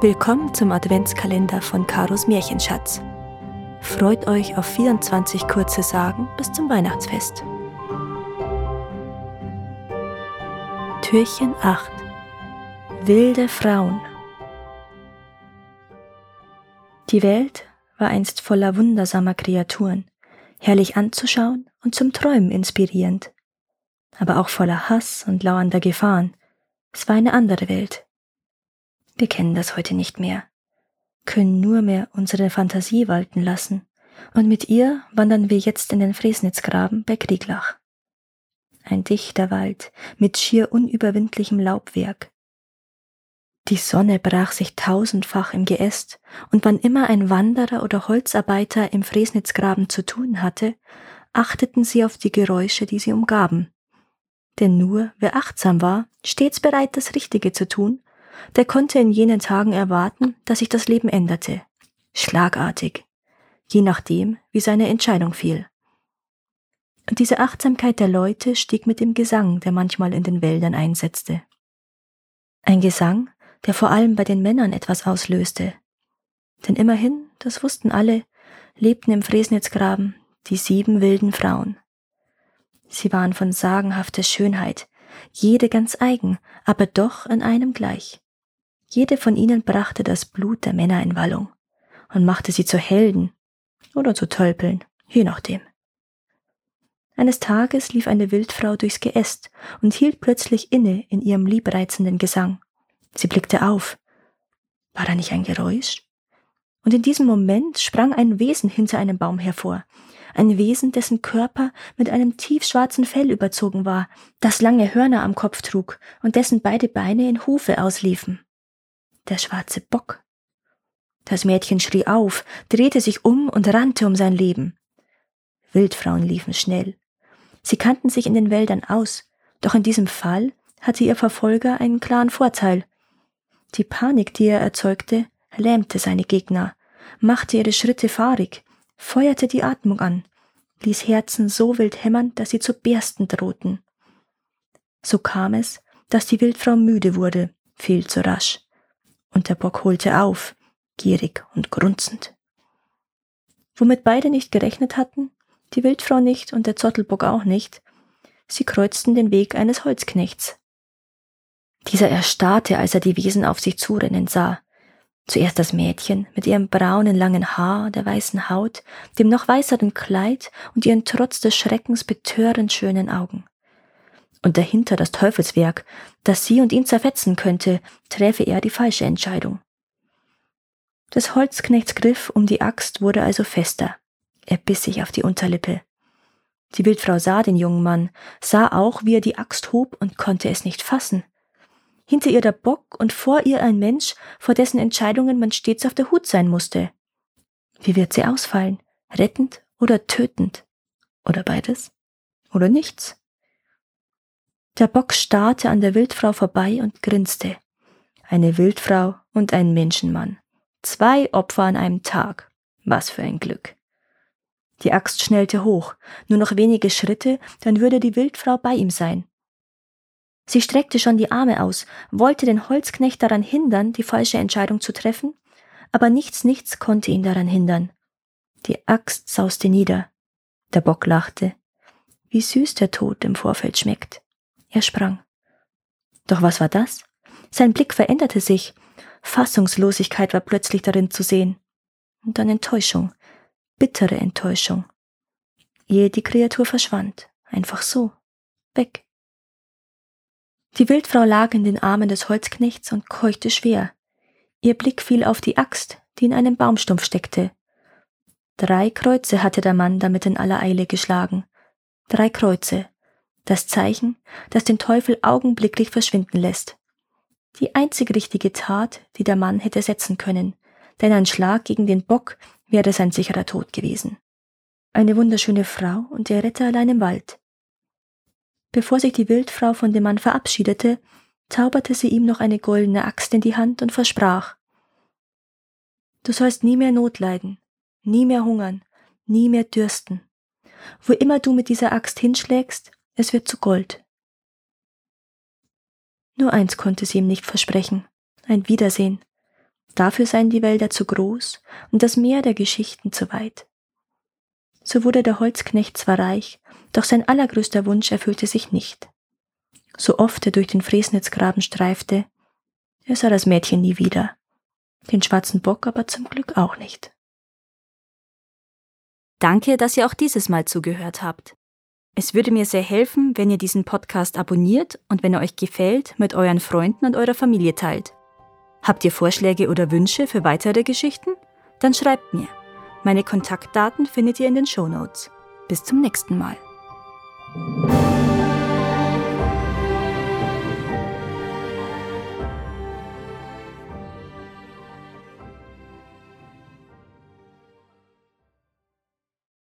Willkommen zum Adventskalender von Karos Märchenschatz. Freut euch auf 24 kurze Sagen bis zum Weihnachtsfest. Türchen 8 Wilde Frauen Die Welt war einst voller wundersamer Kreaturen, herrlich anzuschauen und zum Träumen inspirierend, aber auch voller Hass und lauernder Gefahren. Es war eine andere Welt. Wir kennen das heute nicht mehr, können nur mehr unsere Fantasie walten lassen, und mit ihr wandern wir jetzt in den Fresnitzgraben bei Krieglach. Ein dichter Wald mit schier unüberwindlichem Laubwerk. Die Sonne brach sich tausendfach im Geäst, und wann immer ein Wanderer oder Holzarbeiter im Fresnitzgraben zu tun hatte, achteten sie auf die Geräusche, die sie umgaben. Denn nur wer achtsam war, stets bereit, das Richtige zu tun, der konnte in jenen Tagen erwarten, dass sich das Leben änderte. Schlagartig. Je nachdem, wie seine Entscheidung fiel. Und diese Achtsamkeit der Leute stieg mit dem Gesang, der manchmal in den Wäldern einsetzte. Ein Gesang, der vor allem bei den Männern etwas auslöste. Denn immerhin, das wussten alle, lebten im Fresnitzgraben die sieben wilden Frauen. Sie waren von sagenhafter Schönheit, jede ganz eigen, aber doch in einem gleich. Jede von ihnen brachte das Blut der Männer in Wallung und machte sie zu Helden oder zu Tölpeln, je nachdem. Eines Tages lief eine Wildfrau durchs Geäst und hielt plötzlich inne in ihrem liebreizenden Gesang. Sie blickte auf. War da nicht ein Geräusch? Und in diesem Moment sprang ein Wesen hinter einem Baum hervor. Ein Wesen, dessen Körper mit einem tiefschwarzen Fell überzogen war, das lange Hörner am Kopf trug und dessen beide Beine in Hufe ausliefen der schwarze Bock. Das Mädchen schrie auf, drehte sich um und rannte um sein Leben. Wildfrauen liefen schnell. Sie kannten sich in den Wäldern aus, doch in diesem Fall hatte ihr Verfolger einen klaren Vorteil. Die Panik, die er erzeugte, lähmte seine Gegner, machte ihre Schritte fahrig, feuerte die Atmung an, ließ Herzen so wild hämmern, dass sie zu bersten drohten. So kam es, dass die Wildfrau müde wurde, viel zu rasch und der Bock holte auf, gierig und grunzend. Womit beide nicht gerechnet hatten, die Wildfrau nicht und der Zottelbock auch nicht, sie kreuzten den Weg eines Holzknechts. Dieser erstarrte, als er die Wesen auf sich zurennen sah. Zuerst das Mädchen mit ihrem braunen langen Haar, der weißen Haut, dem noch weißeren Kleid und ihren trotz des Schreckens betörend schönen Augen und dahinter das Teufelswerk, das sie und ihn zerfetzen könnte, träfe er die falsche Entscheidung. Des Holzknechts Griff um die Axt wurde also fester. Er biss sich auf die Unterlippe. Die Wildfrau sah den jungen Mann, sah auch, wie er die Axt hob und konnte es nicht fassen. Hinter ihr der Bock und vor ihr ein Mensch, vor dessen Entscheidungen man stets auf der Hut sein musste. Wie wird sie ausfallen? Rettend oder tötend? Oder beides? Oder nichts? Der Bock starrte an der Wildfrau vorbei und grinste. Eine Wildfrau und ein Menschenmann. Zwei Opfer an einem Tag. Was für ein Glück. Die Axt schnellte hoch. Nur noch wenige Schritte, dann würde die Wildfrau bei ihm sein. Sie streckte schon die Arme aus, wollte den Holzknecht daran hindern, die falsche Entscheidung zu treffen, aber nichts, nichts konnte ihn daran hindern. Die Axt sauste nieder. Der Bock lachte. Wie süß der Tod im Vorfeld schmeckt. Er sprang. Doch was war das? Sein Blick veränderte sich. Fassungslosigkeit war plötzlich darin zu sehen. Und dann Enttäuschung, bittere Enttäuschung. Ehe die Kreatur verschwand, einfach so, weg. Die Wildfrau lag in den Armen des Holzknechts und keuchte schwer. Ihr Blick fiel auf die Axt, die in einem Baumstumpf steckte. Drei Kreuze hatte der Mann damit in aller Eile geschlagen. Drei Kreuze, das Zeichen, das den Teufel augenblicklich verschwinden lässt. Die einzig richtige Tat, die der Mann hätte setzen können, denn ein Schlag gegen den Bock wäre sein sicherer Tod gewesen. Eine wunderschöne Frau und der Retter allein im Wald. Bevor sich die Wildfrau von dem Mann verabschiedete, zauberte sie ihm noch eine goldene Axt in die Hand und versprach Du sollst nie mehr Not leiden, nie mehr hungern, nie mehr dürsten. Wo immer du mit dieser Axt hinschlägst, es wird zu Gold. Nur eins konnte sie ihm nicht versprechen, ein Wiedersehen. Dafür seien die Wälder zu groß und das Meer der Geschichten zu weit. So wurde der Holzknecht zwar reich, doch sein allergrößter Wunsch erfüllte sich nicht. So oft er durch den Fresnitzgraben streifte, er sah das Mädchen nie wieder, den schwarzen Bock aber zum Glück auch nicht. Danke, dass ihr auch dieses Mal zugehört habt. Es würde mir sehr helfen, wenn ihr diesen Podcast abonniert und wenn er euch gefällt, mit euren Freunden und eurer Familie teilt. Habt ihr Vorschläge oder Wünsche für weitere Geschichten? Dann schreibt mir. Meine Kontaktdaten findet ihr in den Show Notes. Bis zum nächsten Mal.